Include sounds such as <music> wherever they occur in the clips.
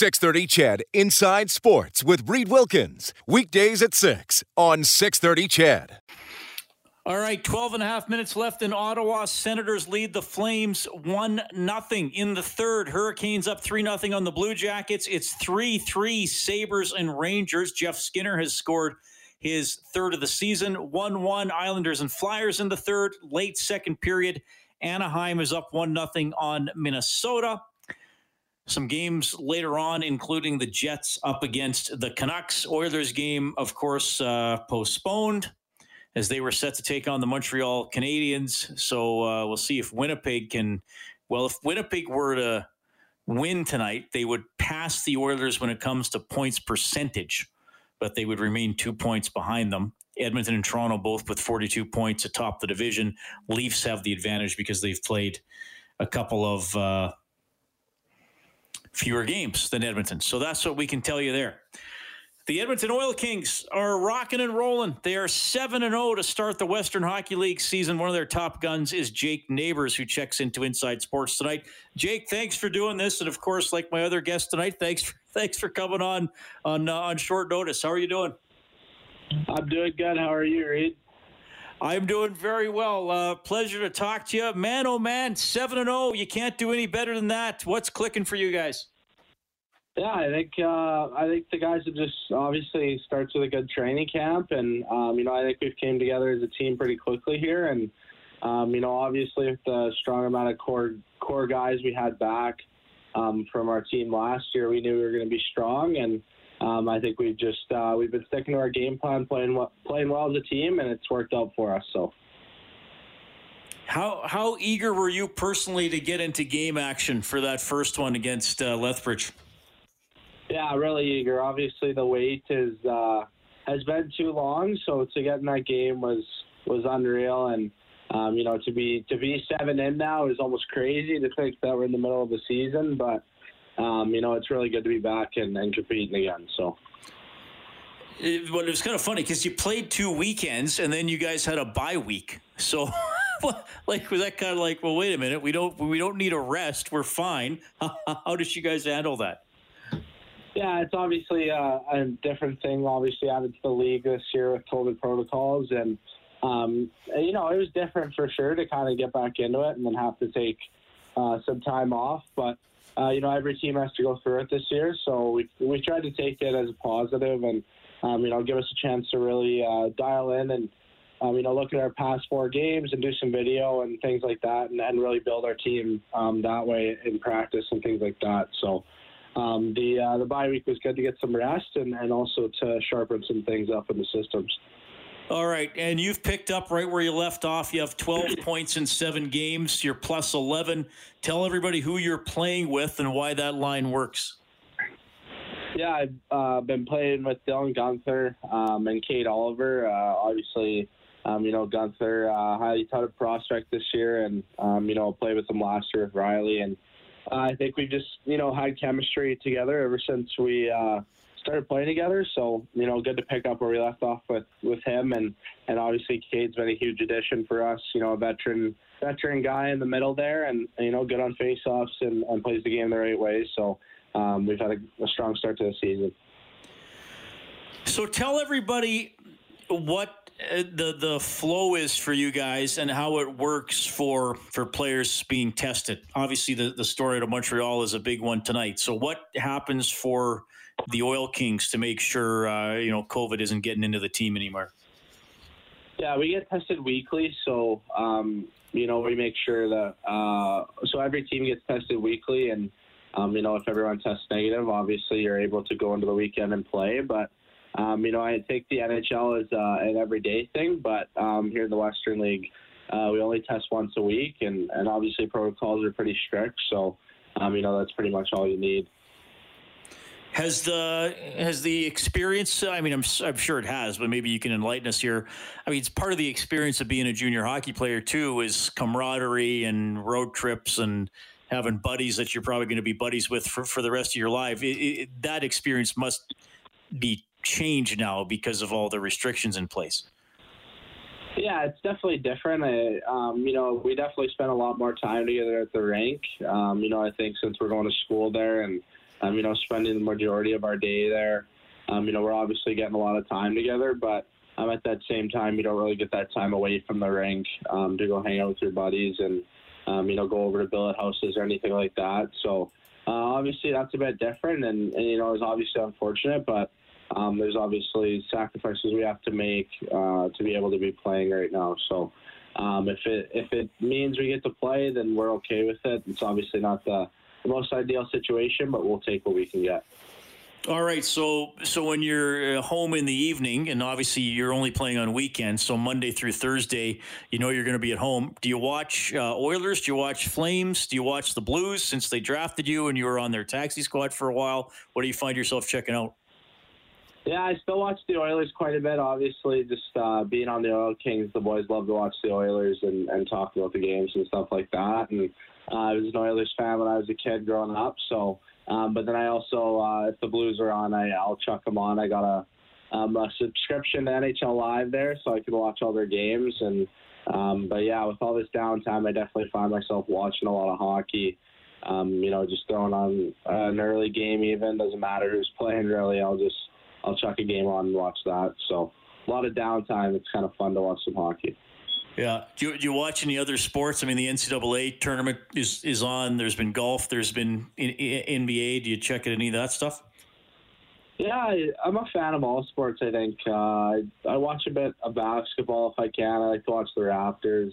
630 CHED Inside Sports with Reed Wilkins. Weekdays at 6 on 630 CHED. All right, 12 and a half minutes left in Ottawa. Senators lead the Flames 1 nothing in the third. Hurricanes up 3 nothing on the Blue Jackets. It's 3 3 Sabres and Rangers. Jeff Skinner has scored his third of the season. 1 1 Islanders and Flyers in the third. Late second period. Anaheim is up 1 nothing on Minnesota. Some games later on, including the Jets up against the Canucks. Oilers game, of course, uh, postponed as they were set to take on the Montreal Canadiens. So uh, we'll see if Winnipeg can. Well, if Winnipeg were to win tonight, they would pass the Oilers when it comes to points percentage, but they would remain two points behind them. Edmonton and Toronto both with 42 points atop the division. Leafs have the advantage because they've played a couple of uh, fewer games than Edmonton. So that's what we can tell you there. The Edmonton Oil Kings are rocking and rolling. They are 7 and 0 to start the Western Hockey League season. One of their top guns is Jake Neighbors, who checks into Inside Sports tonight. Jake, thanks for doing this, and of course, like my other guest tonight, thanks for, <laughs> thanks for coming on on uh, on short notice. How are you doing? I'm doing good. How are you, Reed? I'm doing very well. Uh, pleasure to talk to you, man. Oh man, seven and zero. You can't do any better than that. What's clicking for you guys? Yeah, I think uh, I think the guys have just obviously starts with a good training camp, and um, you know I think we've came together as a team pretty quickly here, and um, you know obviously with the strong amount of core core guys we had back um, from our team last year, we knew we were going to be strong, and um, I think we've just uh, we've been sticking to our game plan, playing well, playing well as a team, and it's worked out for us. So. How how eager were you personally to get into game action for that first one against uh, Lethbridge? Yeah, really eager. Obviously, the wait is uh, has been too long, so to get in that game was was unreal, and um, you know to be to be seven in now is almost crazy to think that we're in the middle of the season, but um, you know it's really good to be back and, and competing again. So. It, well, it was kind of funny because you played two weekends and then you guys had a bye week. So, <laughs> like, was that kind of like, well, wait a minute, we don't we don't need a rest, we're fine. <laughs> How did you guys handle that? Yeah, it's obviously a, a different thing. Obviously, added to the league this year with COVID protocols, and um, you know it was different for sure to kind of get back into it and then have to take uh, some time off. But uh, you know every team has to go through it this year, so we we tried to take it as a positive and um, you know give us a chance to really uh, dial in and. Um, you know, look at our past four games and do some video and things like that, and, and really build our team um, that way in practice and things like that. So, um, the uh, the bye week was good to get some rest and, and also to sharpen some things up in the systems. All right, and you've picked up right where you left off. You have 12 <clears throat> points in seven games. You're plus 11. Tell everybody who you're playing with and why that line works. Yeah, I've uh, been playing with Dylan Guenther um, and Kate Oliver. Uh, obviously, um, you know Guenther, uh, highly touted prospect this year, and um, you know played with him last year with Riley and uh, I think we've just, you know, had chemistry together ever since we uh, started playing together. So, you know, good to pick up where we left off with, with him. And, and obviously, Cade's been a huge addition for us, you know, a veteran veteran guy in the middle there and, you know, good on faceoffs and, and plays the game the right way. So um, we've had a, a strong start to the season. So tell everybody what uh, the the flow is for you guys and how it works for for players being tested. Obviously, the the story of Montreal is a big one tonight. So, what happens for the Oil Kings to make sure uh, you know COVID isn't getting into the team anymore? Yeah, we get tested weekly, so um, you know we make sure that uh, so every team gets tested weekly, and um, you know if everyone tests negative, obviously you're able to go into the weekend and play, but um, you know, I think the NHL is uh, an everyday thing, but um, here in the Western League, uh, we only test once a week, and, and obviously protocols are pretty strict. So, um, you know, that's pretty much all you need. Has the has the experience? I mean, I'm I'm sure it has, but maybe you can enlighten us here. I mean, it's part of the experience of being a junior hockey player too, is camaraderie and road trips and having buddies that you're probably going to be buddies with for, for the rest of your life. It, it, that experience must be changed now because of all the restrictions in place. Yeah, it's definitely different. I, um, you know, we definitely spend a lot more time together at the rink. Um, you know, I think since we're going to school there and, um, you know, spending the majority of our day there, um, you know, we're obviously getting a lot of time together, but um, at that same time, you don't really get that time away from the rink um, to go hang out with your buddies and, um, you know, go over to billet houses or anything like that. So uh, obviously that's a bit different and, and, you know, it's obviously unfortunate, but um, there's obviously sacrifices we have to make uh, to be able to be playing right now. So um, if it if it means we get to play, then we're okay with it. It's obviously not the, the most ideal situation, but we'll take what we can get. All right, so so when you're uh, home in the evening, and obviously you're only playing on weekends, so Monday through Thursday, you know you're going to be at home. Do you watch uh, Oilers? Do you watch Flames? Do you watch the Blues since they drafted you and you were on their taxi squad for a while? What do you find yourself checking out? Yeah, I still watch the Oilers quite a bit. Obviously, just uh, being on the Oil Kings, the boys love to watch the Oilers and, and talk about the games and stuff like that. And uh, I was an Oilers fan when I was a kid growing up. So, um, but then I also, uh, if the Blues are on, I, I'll chuck them on. I got a, um, a subscription to NHL Live there, so I can watch all their games. And um, but yeah, with all this downtime, I definitely find myself watching a lot of hockey. Um, you know, just throwing on an early game, even doesn't matter who's playing. Really, I'll just I'll chuck a game on and watch that. So a lot of downtime. It's kind of fun to watch some hockey. Yeah. Do you, do you watch any other sports? I mean, the NCAA tournament is, is on. There's been golf. There's been NBA. Do you check any of that stuff? Yeah, I, I'm a fan of all sports. I think uh, I, I watch a bit of basketball if I can. I like to watch the Raptors.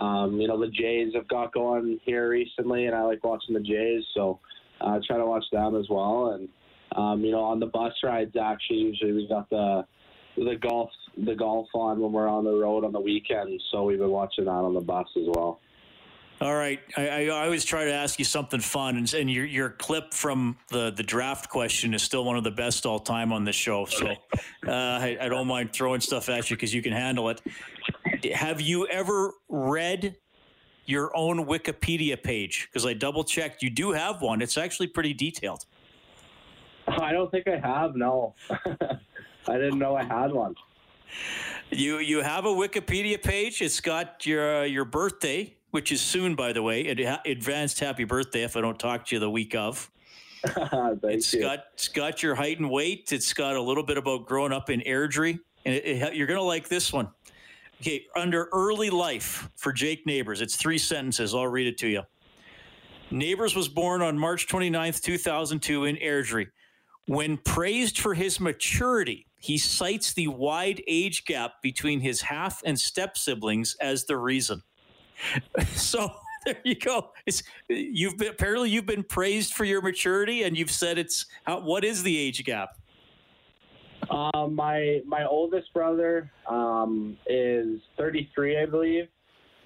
Um, you know, the Jays have got going here recently, and I like watching the Jays, so uh, I try to watch them as well. And um, you know, on the bus rides, actually, usually we got the the golf the golf on when we're on the road on the weekends. So we've been watching that on the bus as well. All right, I, I, always try to ask you something fun, and, and your your clip from the the draft question is still one of the best all time on this show. So uh, I, I don't mind throwing stuff at you because you can handle it. Have you ever read your own Wikipedia page? Because I double checked, you do have one. It's actually pretty detailed. <laughs> I don't think I have. No, <laughs> I didn't know I had one. You you have a Wikipedia page. It's got your uh, your birthday, which is soon, by the way. Advanced happy birthday if I don't talk to you the week of. <laughs> it's you. got it's got your height and weight. It's got a little bit about growing up in Airdrie, and it, it, you're gonna like this one. Okay, under early life for Jake Neighbors, it's three sentences. I'll read it to you. Neighbors was born on March 29th, 2002 in Airdrie. When praised for his maturity, he cites the wide age gap between his half and step siblings as the reason. <laughs> So <laughs> there you go. It's you've been apparently you've been praised for your maturity, and you've said it's how, what is the age gap? Um, my my oldest brother um, is 33, I believe,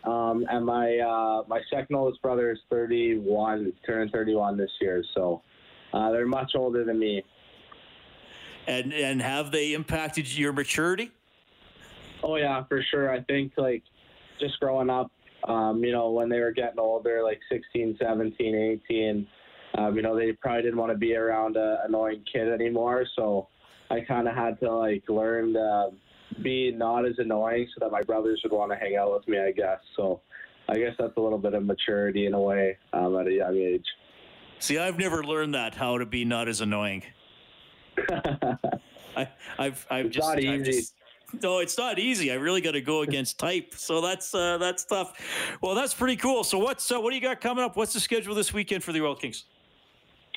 um, and my uh, my second oldest brother is 31, turning 31 this year. So uh, they're much older than me. And and have they impacted your maturity? Oh yeah, for sure. I think like just growing up, um, you know, when they were getting older, like 16, 17, 18, um, you know, they probably didn't want to be around an annoying kid anymore. So I kind of had to like learn to be not as annoying so that my brothers would want to hang out with me, I guess. So I guess that's a little bit of maturity in a way um, at a young age. See, I've never learned that how to be not as annoying. <laughs> I, I've, I've it's just, not I've easy. Just, no, it's not easy. I really got to go against type, so that's uh, that's tough. Well, that's pretty cool. So what's uh, what do you got coming up? What's the schedule this weekend for the Oil Kings?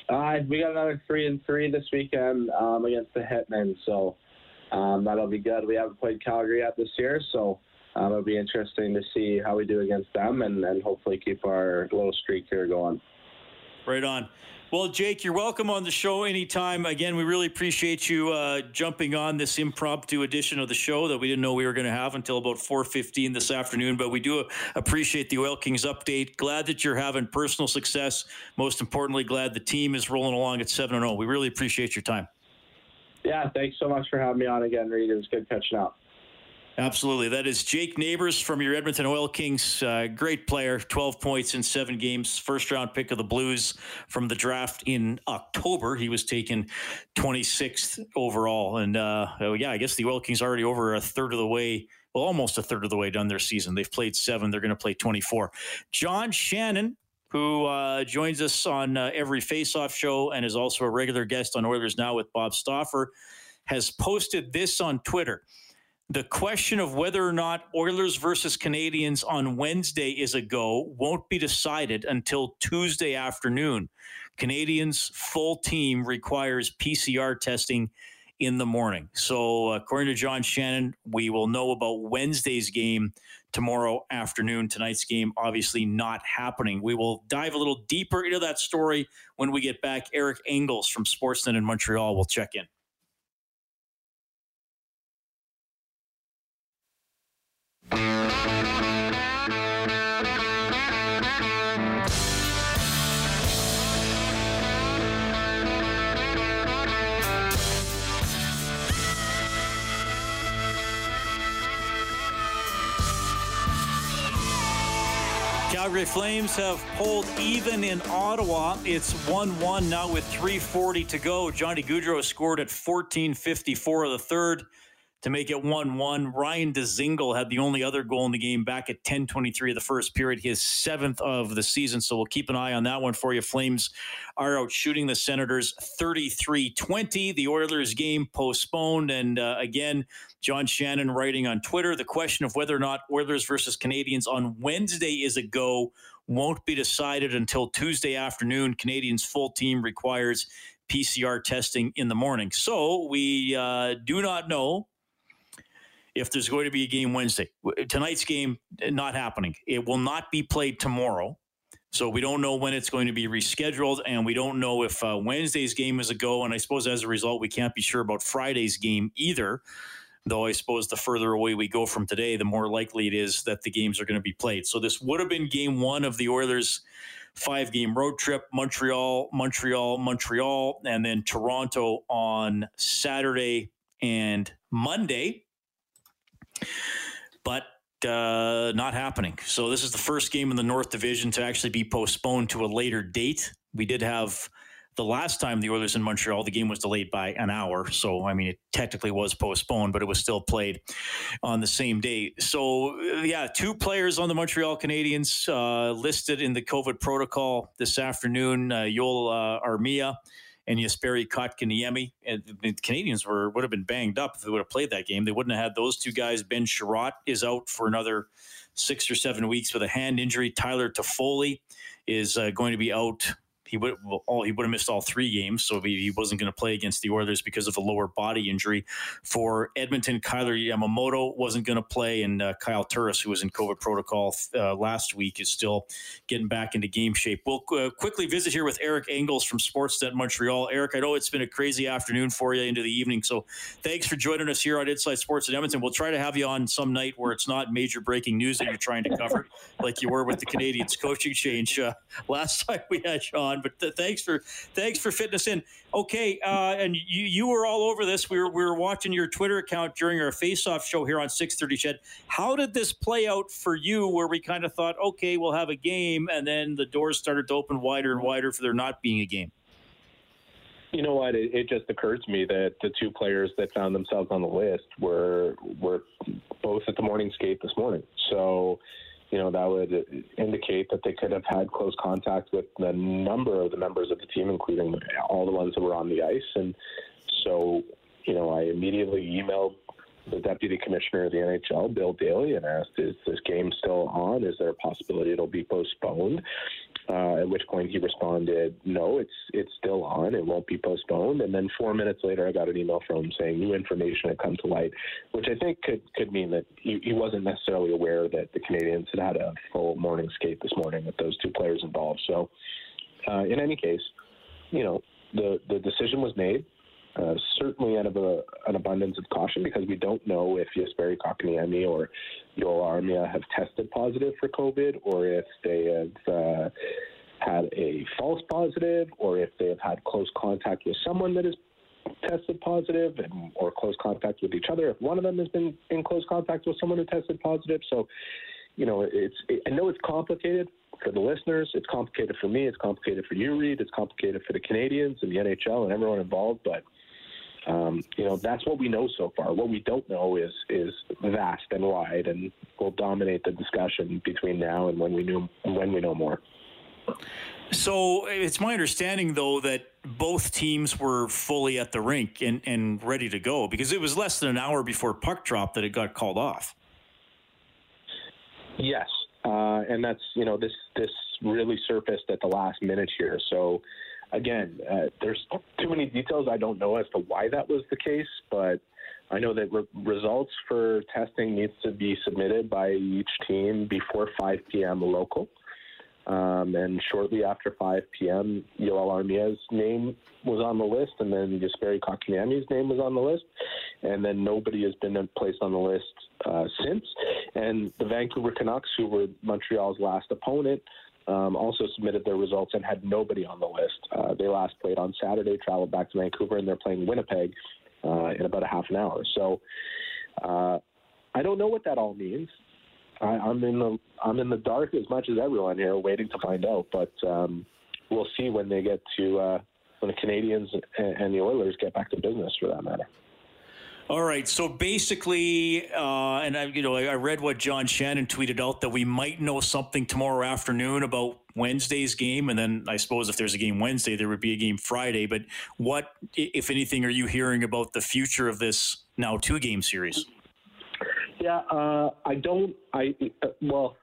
Uh, we got another three and three this weekend um, against the Hitmen, so um, that'll be good. We haven't played Calgary yet this year, so um, it'll be interesting to see how we do against them, and, and hopefully keep our little streak here going. Right on. Well, Jake, you're welcome on the show anytime. Again, we really appreciate you uh, jumping on this impromptu edition of the show that we didn't know we were going to have until about 4:15 this afternoon. But we do appreciate the Oil Kings update. Glad that you're having personal success. Most importantly, glad the team is rolling along at 7 0. We really appreciate your time. Yeah, thanks so much for having me on again, Reed. It was good catching up. Absolutely. That is Jake Neighbors from your Edmonton Oil Kings. Uh, great player, 12 points in seven games. First round pick of the Blues from the draft in October. He was taken 26th overall. And uh, oh, yeah, I guess the Oil Kings are already over a third of the way, well, almost a third of the way done their season. They've played seven, they're going to play 24. John Shannon. Who uh, joins us on uh, every face-off show and is also a regular guest on Oilers Now with Bob Stauffer, has posted this on Twitter the question of whether or not Oilers versus Canadiens on Wednesday is a go won't be decided until Tuesday afternoon. Canadiens' full team requires PCR testing in the morning. So, according to John Shannon, we will know about Wednesday's game tomorrow afternoon. Tonight's game, obviously, not happening. We will dive a little deeper into that story when we get back. Eric Engels from Sportsnet in Montreal will check in. Calgary Flames have pulled even in Ottawa. It's 1 1 now with 3.40 to go. Johnny Gaudreau scored at 14.54 of the third to make it 1 1. Ryan Dzingel had the only other goal in the game back at 10.23 of the first period, his seventh of the season. So we'll keep an eye on that one for you. Flames are out shooting the Senators 33 20. The Oilers game postponed. And uh, again, John Shannon writing on Twitter the question of whether or not Oilers versus Canadiens on Wednesday is a go won't be decided until Tuesday afternoon. Canadiens' full team requires PCR testing in the morning. So we uh, do not know if there's going to be a game Wednesday. Tonight's game not happening. It will not be played tomorrow. So we don't know when it's going to be rescheduled, and we don't know if uh, Wednesday's game is a go. And I suppose as a result, we can't be sure about Friday's game either. Though I suppose the further away we go from today, the more likely it is that the games are going to be played. So this would have been game one of the Oilers' five game road trip Montreal, Montreal, Montreal, and then Toronto on Saturday and Monday but uh, not happening. So this is the first game in the North Division to actually be postponed to a later date. We did have the last time the Oilers in Montreal, the game was delayed by an hour. So, I mean, it technically was postponed, but it was still played on the same day. So, yeah, two players on the Montreal Canadiens uh, listed in the COVID protocol this afternoon uh, Joel uh, Armia and Jesperi Kotkaniemi. And the Canadiens were would have been banged up if they would have played that game. They wouldn't have had those two guys. Ben Chiarot is out for another six or seven weeks with a hand injury. Tyler Toffoli is uh, going to be out he would all he would have missed all three games, so he, he wasn't going to play against the Oilers because of a lower body injury. For Edmonton, Kailer Yamamoto wasn't going to play, and uh, Kyle Turris, who was in COVID protocol uh, last week, is still getting back into game shape. We'll uh, quickly visit here with Eric Engels from Sportsnet Montreal. Eric, I know it's been a crazy afternoon for you into the evening, so thanks for joining us here on Inside Sports in Edmonton. We'll try to have you on some night where it's not major breaking news that you're trying to cover, like you were with the Canadiens coaching change uh, <laughs> last time we had you on. But th- thanks for thanks for fitting us in. Okay, uh, and you you were all over this. We were we were watching your Twitter account during our face-off show here on 6:30. CHED, how did this play out for you? Where we kind of thought, okay, we'll have a game, and then the doors started to open wider and wider for there not being a game. You know what? It, it, just occurred to me that the two players that found themselves on the list were were both at the morning skate this morning. So you know, that would indicate that they could have had close contact with the number of the members of the team, including all the ones that were on the ice. And so, you know, I immediately emailed the deputy commissioner of the NHL, Bill Daly, and asked, "Is this game still on? Is there a possibility it'll be postponed?" Uh, at which point he responded, "No, it's it's still on. It won't be postponed." And then four minutes later, I got an email from him saying new information had come to light, which I think could could mean that he, he wasn't necessarily aware that the Canadiens had had a full morning skate this morning with those two players involved. So uh, in any case, you know, the the decision was made. Uh, certainly out of a, an abundance of caution because we don't know if Jesperi Kotkaniemi or Joel Armia have tested positive for COVID or if they have uh, had a false positive or if they have had close contact with someone that has tested positive and, or close contact with each other. If one of them has been in close contact with someone who tested positive, so you know, it's it, I know it's complicated for the listeners. It's complicated for me. It's complicated for you, Reed. It's complicated for the Canadiens and the NHL and everyone involved. But um, you know, that's what we know so far. What we don't know is is vast and wide, and will dominate the discussion between now and when we knew when we know more. So it's my understanding, though, that both teams were fully at the rink and, and ready to go because it was less than an hour before puck drop that it got called off. Yes, uh, and that's you know this this really surfaced at the last minute here. So again, uh, there's too many details I don't know as to why that was the case, but I know that re- results for testing needs to be submitted by each team before 5 p.m. local. Um, and shortly after 5 p.m., Yoel Armia's name was on the list, and then Jesperi Kotkaniemi's name was on the list, and then nobody has been placed on the list uh, since. And the Vancouver Canucks, who were Montreal's last opponent, um, also submitted their results and had nobody on the list. Uh, they last played on Saturday, traveled back to Vancouver, and they're playing Winnipeg uh, in about a half an hour. So uh, I don't know what that all means. I, I'm in the I'm in the dark as much as everyone here, waiting to find out. But um, we'll see when they get to uh, when the Canadiens and, and the Oilers get back to business, for that matter. All right. So basically, uh, and I, you know, I read what John Shannon tweeted out that we might know something tomorrow afternoon about Wednesday's game, and then I suppose if there's a game Wednesday, there would be a game Friday. But what, if anything, are you hearing about the future of this now two-game series? Yeah, uh, I don't. I uh, well,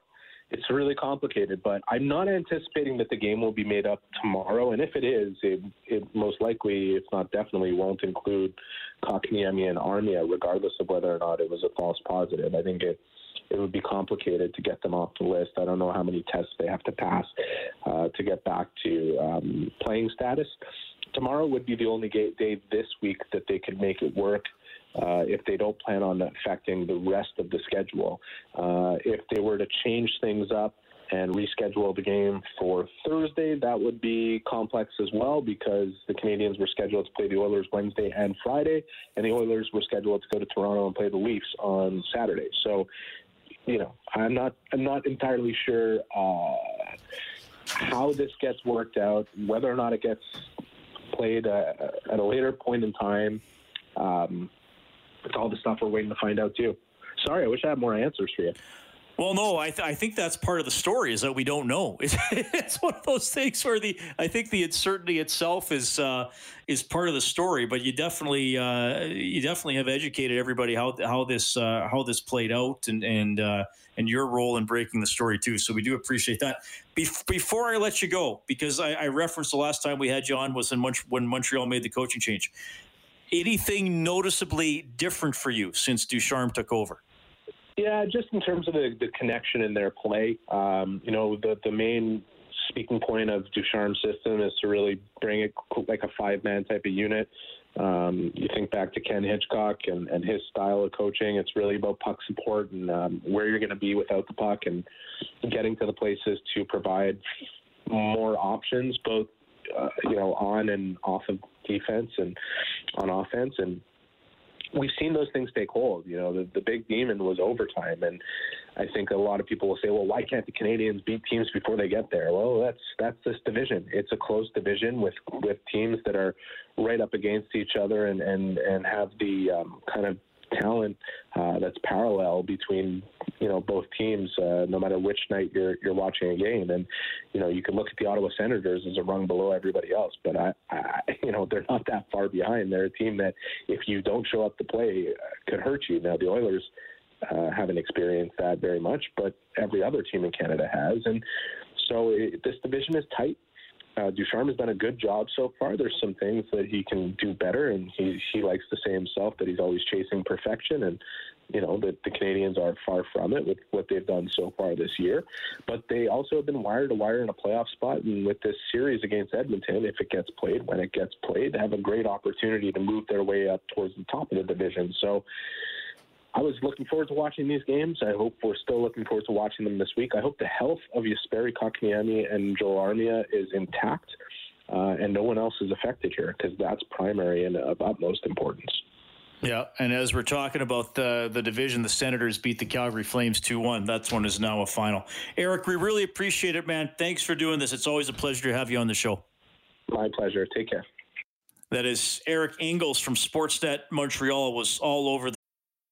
it's really complicated, but I'm not anticipating that the game will be made up tomorrow. And if it is, it, it most likely, if not definitely, won't include Kotkaniemi and Armia, regardless of whether or not it was a false positive. I think it it would be complicated to get them off the list. I don't know how many tests they have to pass uh, to get back to um, playing status. Tomorrow would be the only day this week that they could make it work uh, if they don't plan on affecting the rest of the schedule. Uh, if they were to change things up and reschedule the game for Thursday, that would be complex as well because the Canadiens were scheduled to play the Oilers Wednesday and Friday, and the Oilers were scheduled to go to Toronto and play the Leafs on Saturday. So, you know, I'm not I'm not entirely sure uh, how this gets worked out, whether or not it gets played uh, at a later point in time. Um, it's all the stuff we're waiting to find out too. Sorry, I wish I had more answers for you. Well, no, I, th- I think that's part of the story is that we don't know. <laughs> It's, it's one of those things where the I think the uncertainty itself is uh, is part of the story. But you definitely uh, you definitely have educated everybody how how this uh, how this played out and and uh, and your role in breaking the story too. So we do appreciate that. Bef- before I let you go, because I, I, referenced the last time we had you on was in Mont- when Montreal made the coaching change. Anything noticeably different for you since Ducharme took over? Yeah, just in terms of the, the connection in their play. Um, you know, the the main speaking point of Ducharme's system is to really bring it like a five man type of unit. Um, you think back to Ken Hitchcock and, and his style of coaching. It's really about puck support and um, where you're going to be without the puck and getting to the places to provide more options, both uh, you know on and off of defense and on offense. And we've seen those things take hold. You know, the, the big demon was overtime, and I think a lot of people will say, "Well, why can't the Canadiens beat teams before they get there?" Well, that's that's this division. It's a close division with with teams that are right up against each other and and and have the um, kind of talent uh, that's parallel between you know both teams, uh, no matter which night you're you're watching a game. And you know you can look at the Ottawa Senators as a rung below everybody else, but I, I you know they're not that far behind. They're a team that if you don't show up to play, uh, could hurt you. Now the Oilers. Uh, haven't experienced that very much, but every other team in Canada has, and so it, this division is tight. Uh, Ducharme has done a good job so far. There's some things that he can do better, and he he likes to say himself that he's always chasing perfection, and you know, that the Canadiens are far from it with what they've done so far this year. But they also have been wire to wire in a playoff spot. And with this series against Edmonton, if it gets played, when it gets played, they have a great opportunity to move their way up towards the top of the division. So I was looking forward to watching these games. I hope we're still looking forward to watching them this week. I hope the health of Jesperi Kotkaniemi and Joel Armia is intact. Uh, and no one else is affected here because that's primary and of utmost importance. Yeah, and as we're talking about the the division, the Senators beat the Calgary Flames two one. That's one is now a final. Eric, we really appreciate it, man. Thanks for doing this. It's always a pleasure to have you on the show. My pleasure. Take care. That is Eric Engels from Sportsnet Montreal. Was all over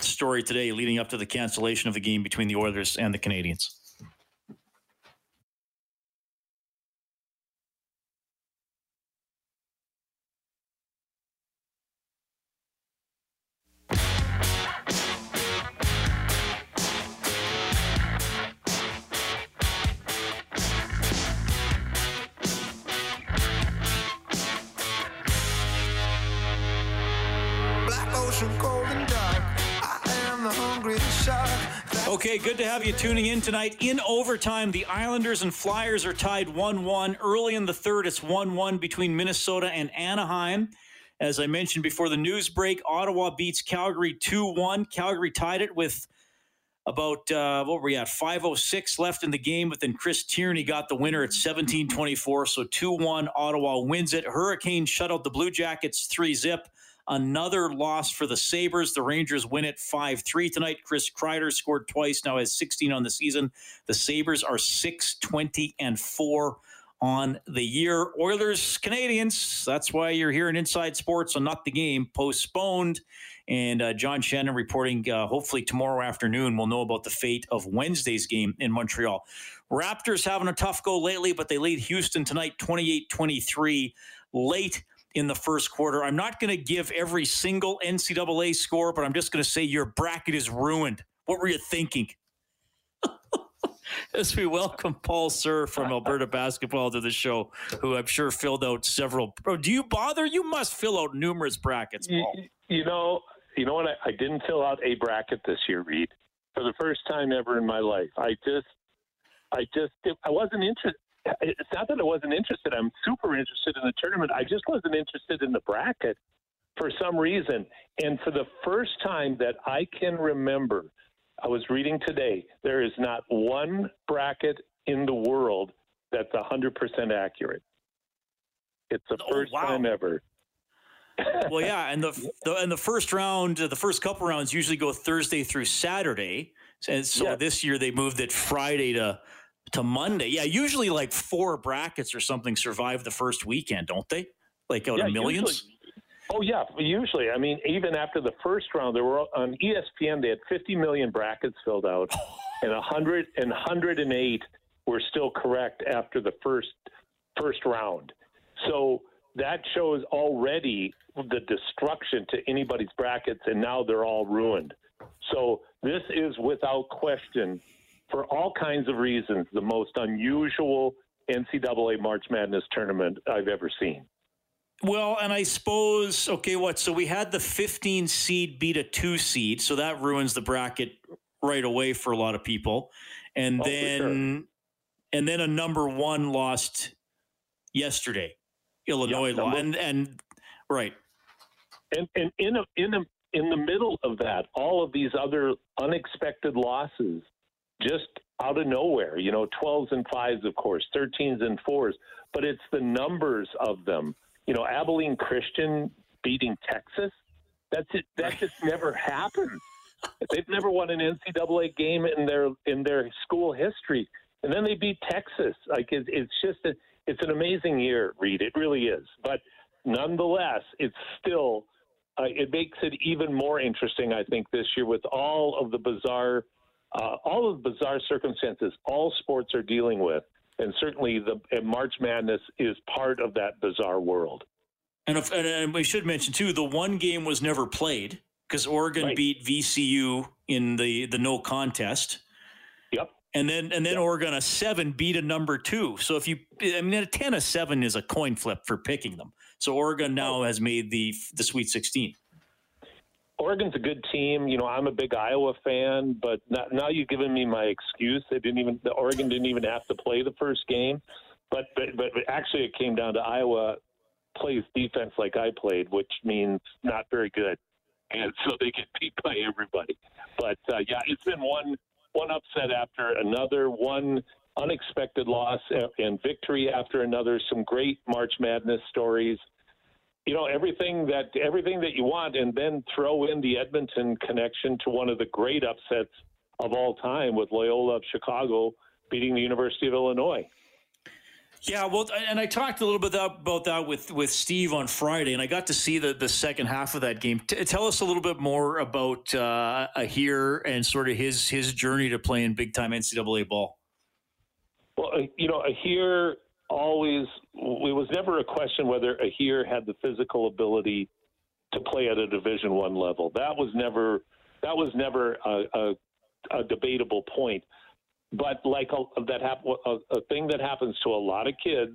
story today leading up to the cancellation of the game between the Oilers and the Canadiens. Okay, good to have you tuning in tonight. In overtime, the Islanders and Flyers are tied 1 1. Early in the third, it's 1 1 between Minnesota and Anaheim. As I mentioned before the news break, Ottawa beats Calgary 2 1. Calgary tied it with about, uh, what were we at, 5.06 left in the game, but then Chris Tierney got the winner at 17 24. So 2 1, Ottawa wins it. Hurricanes shut out the Blue Jackets 3 zip. Another loss for the Sabres. The Rangers win it 5 3 tonight. Chris Kreider scored twice, now has 16 on the season. The Sabres are 6 20 and 4 on the year. Oilers, Canadiens. that's why you're here in Inside Sports and Not the Game, postponed. And uh, John Shannon reporting uh, hopefully tomorrow afternoon we'll know about the fate of Wednesday's game in Montreal. Raptors having a tough go lately, but they lead Houston tonight 28 23 late in the first quarter. I'm not going to give every single NCAA score, but I'm just going to say your bracket is ruined. What were you thinking? <laughs> As we welcome Paul Sir from Alberta Basketball to the show, who I'm sure filled out several. Bro, do you bother? You must fill out numerous brackets, Paul. You, you know, you know what? I, I didn't fill out a bracket this year, Reed, for the first time ever in my life. I just, I just, I wasn't interested it's not that I wasn't interested. I'm super interested in the tournament. I just wasn't interested in the bracket for some reason. And for the first time that I can remember, I was reading today, there is not one bracket in the world that's 100% accurate. It's the oh, first wow. time ever. <laughs> well, yeah, and the, the and the first round, the first couple rounds usually go Thursday through Saturday, and so yeah. this year they moved it Friday to to Monday. Yeah, usually like four brackets or something survive the first weekend, don't they? Like out yeah, of millions. Usually. Oh yeah, usually. I mean, even after the first round, there were on ESPN they had 50 million brackets filled out, oh. and 100 and 108 were still correct after the first first round. So that shows already the destruction to anybody's brackets, and now they're all ruined. So this is without question for all kinds of reasons, the most unusual NCAA March Madness tournament I've ever seen. Well, and I suppose, okay, what? So we had the 15 seed beat a two seed, so that ruins the bracket right away for a lot of people. And oh, then, sure. and then a number one lost yesterday, Illinois lost, and and right. And and in a, in a, in the middle of that, all of these other unexpected losses just out of nowhere. You know, 12s and 5s, of course, 13s and 4s, but it's the numbers of them. You know, Abilene Christian beating Texas. That's it. That just never happened. They've never won an NCAA game in their in their school history, and then they beat Texas. Like it, it's just a, it's an amazing year, Reed. It really is. But nonetheless, it's still uh, it makes it even more interesting, I think, this year with all of the bizarre, uh, all of the bizarre circumstances all sports are dealing with, and certainly the and March Madness is part of that bizarre world. And, if, and, we should mention too, the one game was never played because Oregon right. beat VCU in the the no contest. Yep. And then and then yep. Oregon a seven beat a number two. So if you, I mean, a ten of seven is a coin flip for picking them. So Oregon now has made the the Sweet 16. Oregon's a good team. You know, I'm a big Iowa fan, but not, now you've given me my excuse. They didn't even the Oregon didn't even have to play the first game, but but, but actually it came down to Iowa plays defense like I played, which means not very good, and so they get beat by everybody. But uh, yeah, it's been one one upset after another, one unexpected loss and victory after another. Some great March Madness stories you know everything that everything that you want, and then throw in the Edmonton connection to one of the great upsets of all time with Loyola of Chicago beating the University of Illinois. Yeah, well, and I talked a little bit about that with, with Steve on Friday, and I got to see the, the second half of that game. T- tell us a little bit more about uh, Aher and sort of his his journey to playing big time NCAA ball. Well, uh, you know, Aher always it was never a question whether Aher had the physical ability to play at a Division One level. That was never that was never a, a, a debatable point. But like a, that hap- a, a thing that happens to a lot of kids,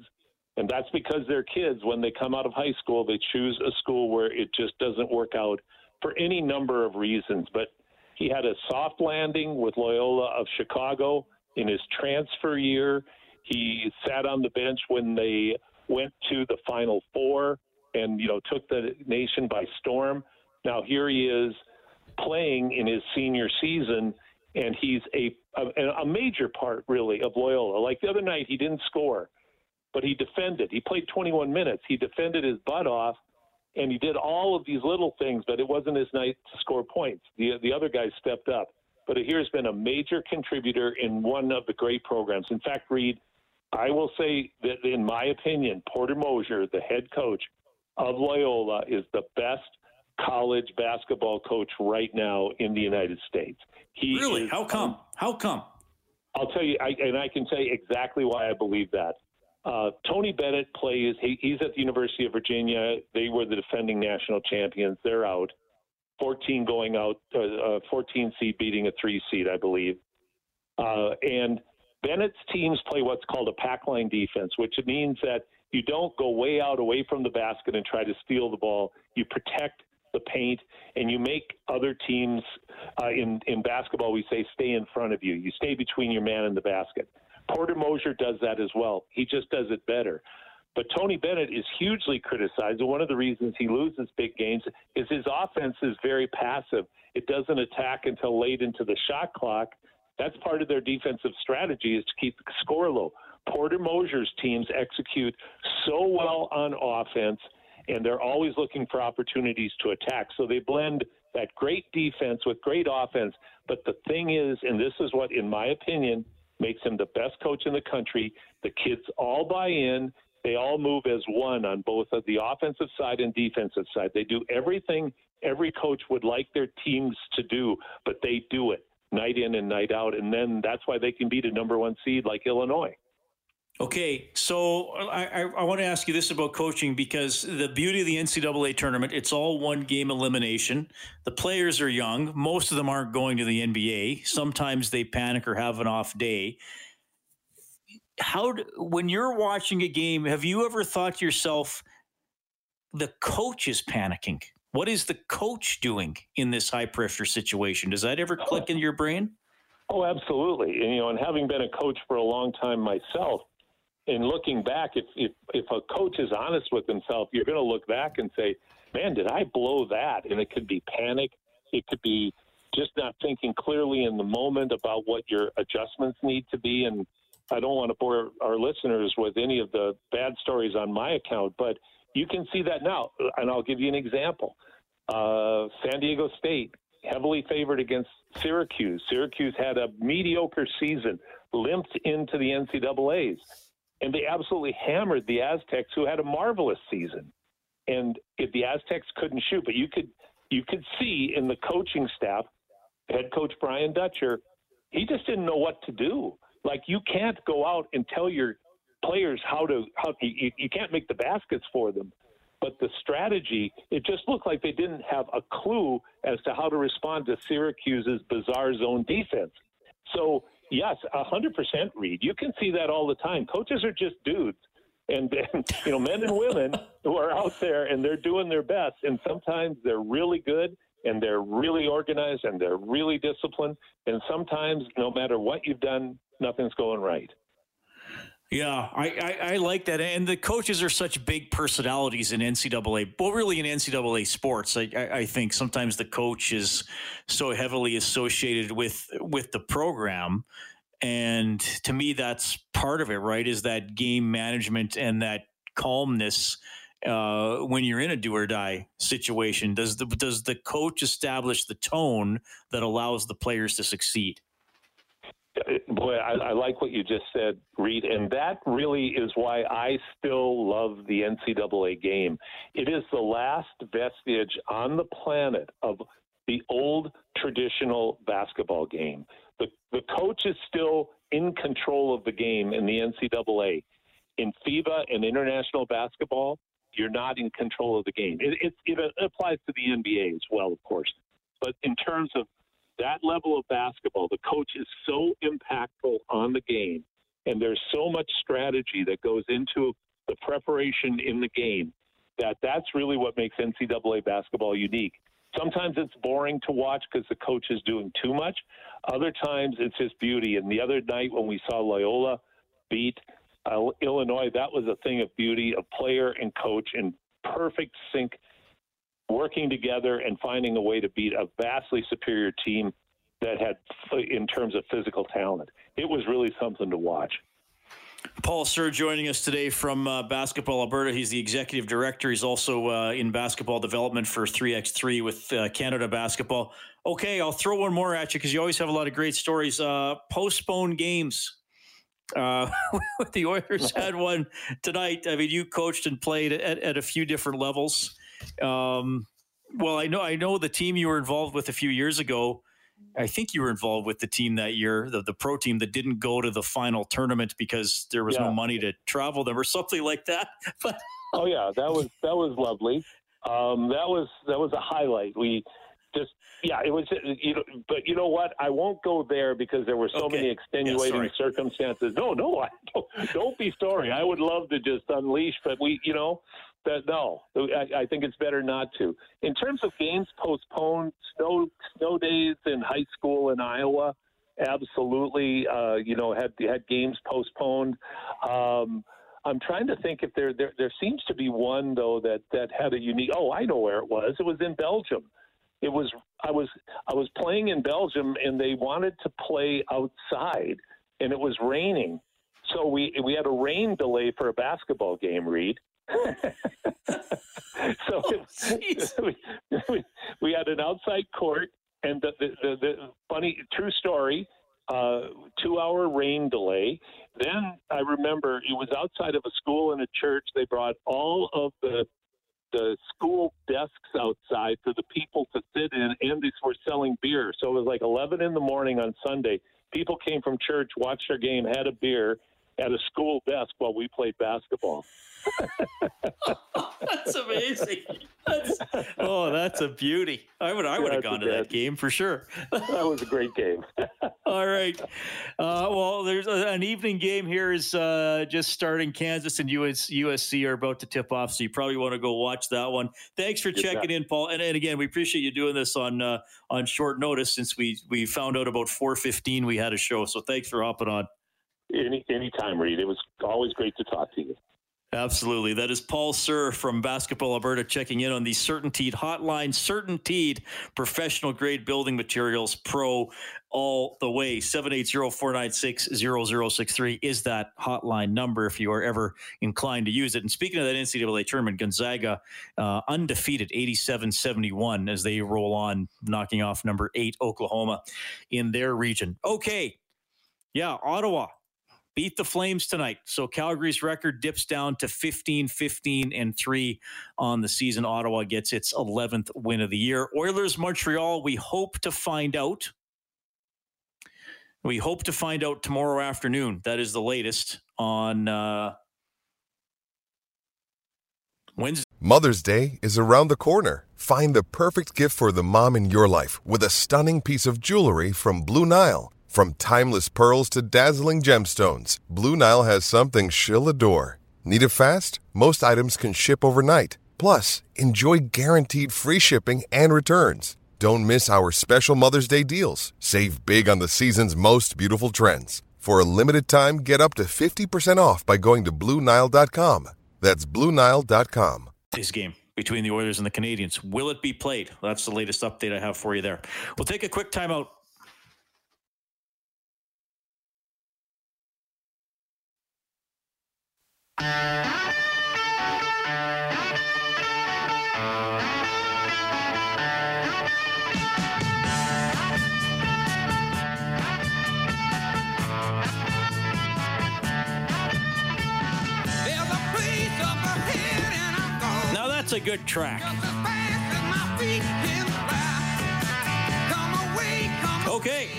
and that's because they're kids. When they come out of high school, they choose a school where it just doesn't work out for any number of reasons. But he had a soft landing with Loyola of Chicago in his transfer year. He sat on the bench when they went to the Final Four and you know took the nation by storm. Now here he is playing in his senior season, and he's a a, a major part really of Loyola. Like the other night, he didn't score, but he defended. He played 21 minutes. He defended his butt off, and he did all of these little things. But it wasn't his night to score points. The the other guys stepped up. But Aher's been a major contributor in one of the great programs. In fact, Reed, I will say that, in my opinion, Porter Moser, the head coach of Loyola, is the best college basketball coach right now in the United States. He really? Is, How come? How come? I'll tell you, I, and I can tell you exactly why I believe that. Uh, Tony Bennett plays. He, he's at the University of Virginia. They were the defending national champions. They're out. 14 going out. Uh, uh, 14 seed beating a three seed, I believe. Uh, and Bennett's teams play what's called a pack line defense, which means that you don't go way out away from the basket and try to steal the ball. You protect the paint and you make other teams uh, in in basketball we say stay in front of you. You stay between your man and the basket. Porter Moser does that as well. He just does it better. But Tony Bennett is hugely criticized, and one of the reasons he loses big games is his offense is very passive. It doesn't attack until late into the shot clock, that's part of their defensive strategy is to keep the score low. Porter Moser's teams execute so well on offense, and they're always looking for opportunities to attack. So they blend that great defense with great offense. But the thing is, and this is what, in my opinion, makes him the best coach in the country, the kids all buy in. They all move as one on both of the offensive side and defensive side. They do everything every coach would like their teams to do, but they do it night in and night out, and then that's why they can beat a number one seed like Illinois. Okay, so I, I, I, want to ask you this about coaching because the beauty of the NCAA tournament, it's all one game elimination. The players are young. Most of them aren't going to the NBA. Sometimes they panic or have an off day. How, do, when you're watching a game, have you ever thought to yourself, the coach is panicking? What is the coach doing in this high pressure situation? Does that ever click in your brain? Oh, absolutely. And, you know, and having been a coach for a long time myself, and looking back, if, if, if a coach is honest with himself, you're going to look back and say, man, did I blow that? And it could be panic. It could be just not thinking clearly in the moment about what your adjustments need to be. And I don't want to bore our listeners with any of the bad stories on my account, but you can see that now. And I'll give you an example. Uh, San Diego State, heavily favored against Syracuse. Syracuse had a mediocre season, limped into the NCAA's, and they absolutely hammered the Aztecs, who had a marvelous season. and if the Aztecs couldn't shoot, but you could you could see in the coaching staff, head coach Brian Dutcher, he just didn't know what to do. Like you can't go out and tell your players how to how you, you can't make the baskets for them. But the strategy, it just looked like they didn't have a clue as to how to respond to Syracuse's bizarre zone defense. So yes, hundred percent, Reed. You can see that all the time. Coaches are just dudes, and, <laughs> and you know, men and women who are out there and they're doing their best. And sometimes they're really good, and they're really organized, and they're really disciplined. And sometimes, no matter what you've done, nothing's going right. Yeah, I, I, I, like that. And the coaches are such big personalities in NCAA, well, really in NCAA sports. I, I, I think sometimes the coach is so heavily associated with with the program. And to me, that's part of it, right? Is that game management and that calmness uh, when you're in a do or die situation? Does the does the coach establish the tone that allows the players to succeed? Boy, I, I, like what you just said, Reed, and that really is why I still love the NCAA game. It is the last vestige on the planet of the old traditional basketball game. The, the coach is still in control of the game in the NCAA. In FIBA and international basketball, you're not in control of the game. It, it, it applies to the NBA as well, of course. But in terms of that level of basketball, the coach is so impactful on the game, and there's so much strategy that goes into the preparation in the game that that's really what makes NCAA basketball unique. Sometimes it's boring to watch because the coach is doing too much. Other times it's just beauty. And the other night when we saw Loyola beat uh, Illinois, that was a thing of beauty, of player and coach in perfect sync working together and finding a way to beat a vastly superior team that had, in terms of physical talent. It was really something to watch. Paul Sir joining us today from uh, Basketball Alberta. He's the executive director. He's also uh, in basketball development for 3x3 with uh, Canada Basketball. Okay, I'll throw one more at you because you always have a lot of great stories. Uh, postponed games. Uh, <laughs> the Oilers <laughs> had one tonight. I mean, you coached and played at, at a few different levels. Um, well, I know I know the team you were involved with a few years ago. I think you were involved with the team that year, the, the pro team that didn't go to the final tournament because there was yeah. no money to travel them or something like that. <laughs> But oh yeah, that was that was lovely. Um, that was that was a highlight. We just yeah, it was you know, but you know what? I won't go there because there were so okay. many extenuating yeah, circumstances. No, no, <laughs> I don't, don't be sorry. I would love to just unleash, but we, you know, no, I, I, think it's better not to. In terms of games postponed, snow snow days in high school in Iowa, absolutely. Uh, you know, had had games postponed. Um, I'm trying to think if there, there there seems to be one though that that had a unique. Oh, I know where it was. It was in Belgium. It was I was I was playing in Belgium and they wanted to play outside and it was raining. So we we had a rain delay for a basketball game, Reed. <laughs> so oh, <laughs> we, we, we, had an outside court, and the, the, the, the funny true story. Uh, two hour rain delay. Then I remember it was outside of a school and a church. They brought all of the the school desks outside for the people to sit in, and they were selling beer. So it was like 11 in the morning on Sunday. People came from church, watched our game, had a beer at a school desk while we played basketball. <laughs> that's amazing. That's, <laughs> oh, that's a beauty. I would I would have gone to that game for sure. <laughs> that was a great game. All right. Uh, well, there's a, an evening game here is uh, just starting. Kansas and US, USC are about to tip off, so you probably want to go watch that one. Thanks for checking in, Paul. And, and, again, we appreciate you doing this on uh, on short notice since we we found out about 4:15 we had a show. So thanks for hopping on. Any anytime, Reed. It was always great to talk to you. Absolutely. That is Paul Sir from Basketball Alberta checking in on the CertainTeed hotline. CertainTeed professional grade building materials pro all the way. 780-496-0063 is that hotline number if you are ever inclined to use it. And speaking of that NCAA tournament, Gonzaga uh, undefeated 87-71 as they roll on knocking off number 8 Oklahoma in their region. Okay. Yeah, Ottawa beat the Flames tonight. So Calgary's record dips down to 15, 15, and 3 on the season. Ottawa gets its 11th win of the year. Oilers, Montreal, we hope to find out. We hope to find out tomorrow afternoon. That is the latest on uh, Wednesday. Mother's Day is around the corner. Find the perfect gift for the mom in your life with a stunning piece of jewelry from Blue Nile. From timeless pearls to dazzling gemstones, Blue Nile has something she'll adore. Need it fast? Most items can ship overnight. Plus, enjoy guaranteed free shipping and returns. Don't miss our special Mother's Day deals. Save big on the season's most beautiful trends. For a limited time, get up to 50% off by going to BlueNile.com. That's BlueNile.com. This game between the Oilers and the Canadiens. Will it be played? That's the latest update I have for you there. We'll take a quick timeout. That's a good track. Okay.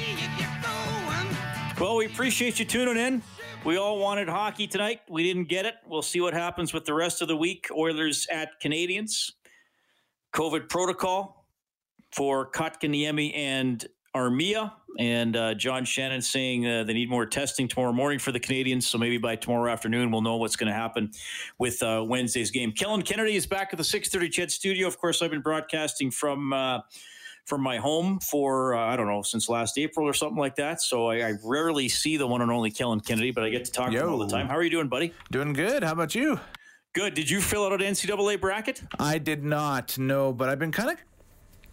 Well, we appreciate you tuning in. We all wanted hockey tonight. We didn't get it. We'll see what happens with the rest of the week. Oilers at Canadiens. COVID protocol for Kotkaniemi and Armia. And uh, John Shannon saying uh, they need more testing tomorrow morning for the Canadiens. So maybe by tomorrow afternoon, we'll know what's going to happen with uh, Wednesday's game. Kellen Kennedy is back at the 630 CHED studio. Of course, I've been broadcasting from uh, from my home for uh, I don't know since last April or something like that. So I, I, rarely see the one and only Kellen Kennedy, but I get to talk Yo. to him all the time. How are you doing, buddy? Doing good. How about you? Good. Did you fill out an NCAA bracket? I did not. No, but I've been kind of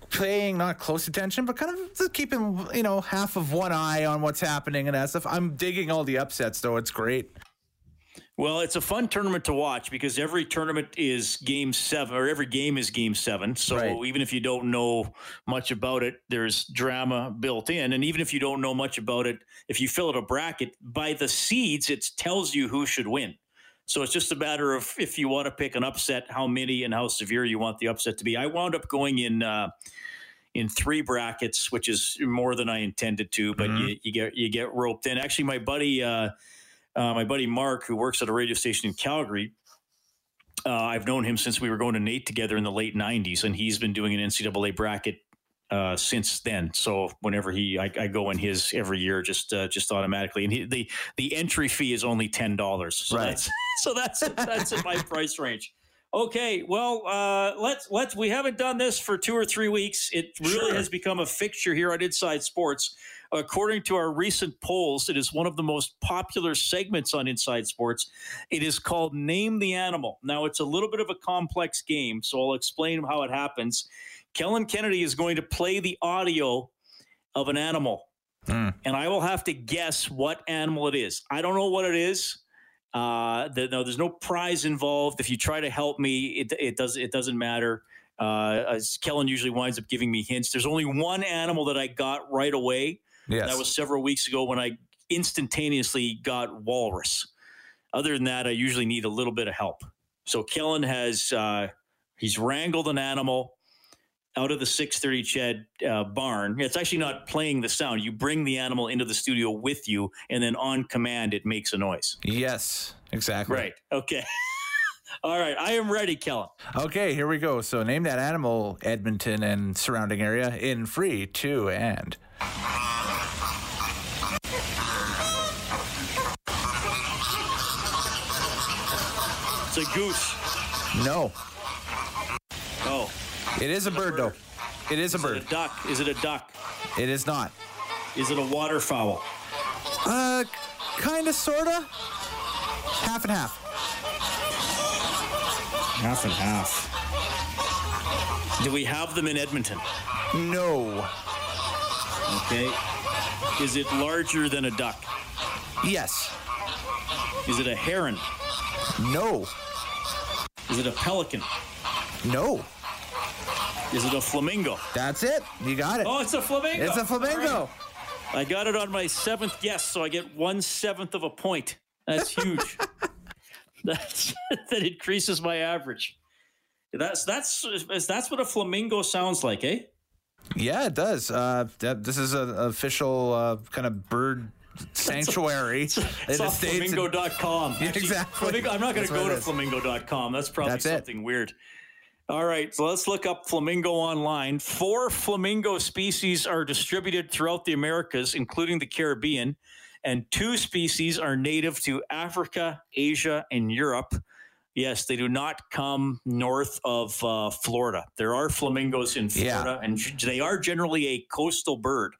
paying not close attention, but kind of keeping you know half of one eye on what's happening and that stuff. I'm digging all the upsets though. It's great. Well, it's a fun tournament to watch because every tournament is game seven, or every game is game seven. So right. even if you don't know much about it, there's drama built in. And even if you don't know much about it, if you fill out a bracket by the seeds, it tells you who should win. So it's just a matter of if you want to pick an upset, how many and how severe you want the upset to be. I wound up going in. Uh, in three brackets, which is more than I intended to, but mm-hmm. you, you, get you get roped in. Actually, my buddy uh, uh, my buddy Mark, who works at a radio station in Calgary, uh, I've known him since we were going to NAIT together in the late '90s, and he's been doing an NCAA bracket uh, since then. So whenever he, I, I, go in his every year, just uh, just automatically, and he, the the entry fee is only ten dollars. So right. that's <laughs> so that's that's in my price range. Okay, well, uh, let's let's. We haven't done this for two or three weeks. It really sure. has become a fixture here on Inside Sports. According to our recent polls, it is one of the most popular segments on Inside Sports. It is called Name the Animal. Now, it's a little bit of a complex game, so I'll explain how it happens. Kellen Kennedy is going to play the audio of an animal, mm. and I will have to guess what animal it is. I don't know what it is. Uh, the, no, there's no prize involved. If you try to help me, it, it does it doesn't matter. Uh, as Kellen usually winds up giving me hints. There's only one animal that I got right away. Yes. That was several weeks ago when I instantaneously got walrus. Other than that, I usually need a little bit of help. So Kellen has uh, he's wrangled an animal out of the 630 CHED uh, barn. It's actually not playing the sound. You bring the animal into the studio with you, and then on command, it makes a noise. Yes, exactly. Right. Okay. <laughs> All right, I am ready, Kellen. Okay, here we go. So name that animal, Edmonton and surrounding area, in free, two, and. It's a goose. No. Oh. It is a bird, bird, though. It is a bird. It a duck? Is it a duck? It is not. Is it a waterfowl? Uh, kind of, sorta. Half and half. Half and half. Do we have them in Edmonton? No. Okay. Is it larger than a duck? Yes. Is it a heron? No. Is it a pelican? No. Is it a flamingo? That's it. You got it. Oh, it's a flamingo. It's a flamingo. I got it on my seventh guess, so I get one seventh of a point. That's huge. <laughs> that's <laughs> that increases my average. That's that's that's what a flamingo sounds like, eh? Yeah, it does. Uh, that, this is an official uh, kind of bird <laughs> sanctuary. It's, it's off flamingo.com. Yeah, exactly. Flamingo, I'm not going to go to it flamingo.com. That's probably That's it. something weird. All right, so let's look up flamingo online. Four flamingo species are distributed throughout the Americas, including the Caribbean, and two species are native to Africa, Asia, and Europe. Yes, they do not come north of uh, Florida. There are flamingos in Yeah. Florida, and they are generally a coastal bird.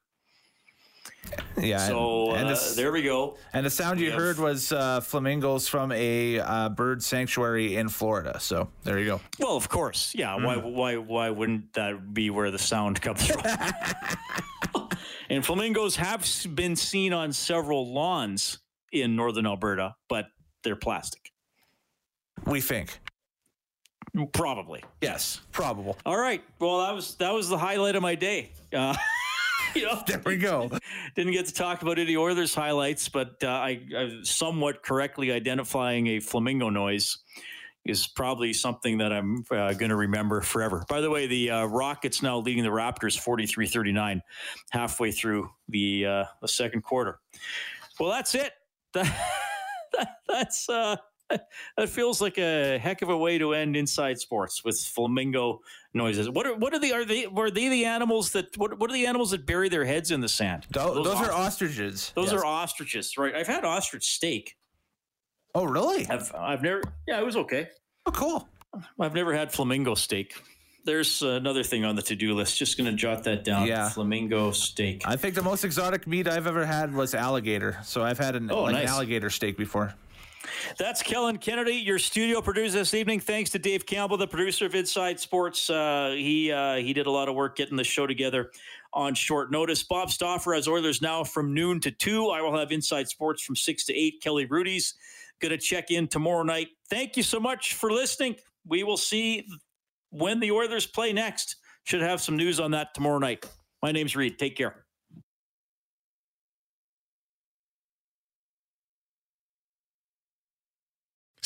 Yeah. So and, and uh, there we go. And the sound you have- heard was uh, flamingos from a uh, bird sanctuary in Florida. So there you go. Well, of course, yeah. Why, Mm. why, why wouldn't that be where the sound comes from? <laughs> and flamingos have been seen on several lawns in northern Alberta, but they're plastic. We think. Probably. Yes, probable. All right. Well, that was that was the highlight of my day. Uh, <laughs> <laughs> There we go. didn't get to talk about any Oilers highlights, but uh, I, I somewhat correctly identifying a flamingo noise is probably something that I'm uh, going to remember forever. By the way, the uh, Rockets now leading the Raptors 43-39 halfway through the uh, the second quarter. Well, that's it. <laughs> That, that's uh, <laughs> that feels like a heck of a way to end inside sports with flamingo noises. What are what are the are they were they the animals that what what are the animals that bury their heads in the sand? Tho- those, are ostriches. Those Yes. are ostriches, right? I've had ostrich steak. Oh, really? I've I've never yeah, it was okay. Oh, cool. I've never had flamingo steak. There's another thing on the to-do list. Just going to jot that down. Yeah. Flamingo steak. I think the most exotic meat I've ever had was alligator. So I've had an, Oh, like, nice. alligator steak before. That's Kellen Kennedy, your studio producer this evening. Thanks to Dave Campbell, the producer of Inside Sports. Uh, he uh, he did a lot of work getting the show together on short notice. Bob Stauffer has Oilers now from noon to two. I will have Inside Sports from six to eight. Kelly Rudy's going to check in tomorrow night. Thank you so much for listening. We will see when the Oilers play next. Should have some news on that tomorrow night. My name's Reed. Take care.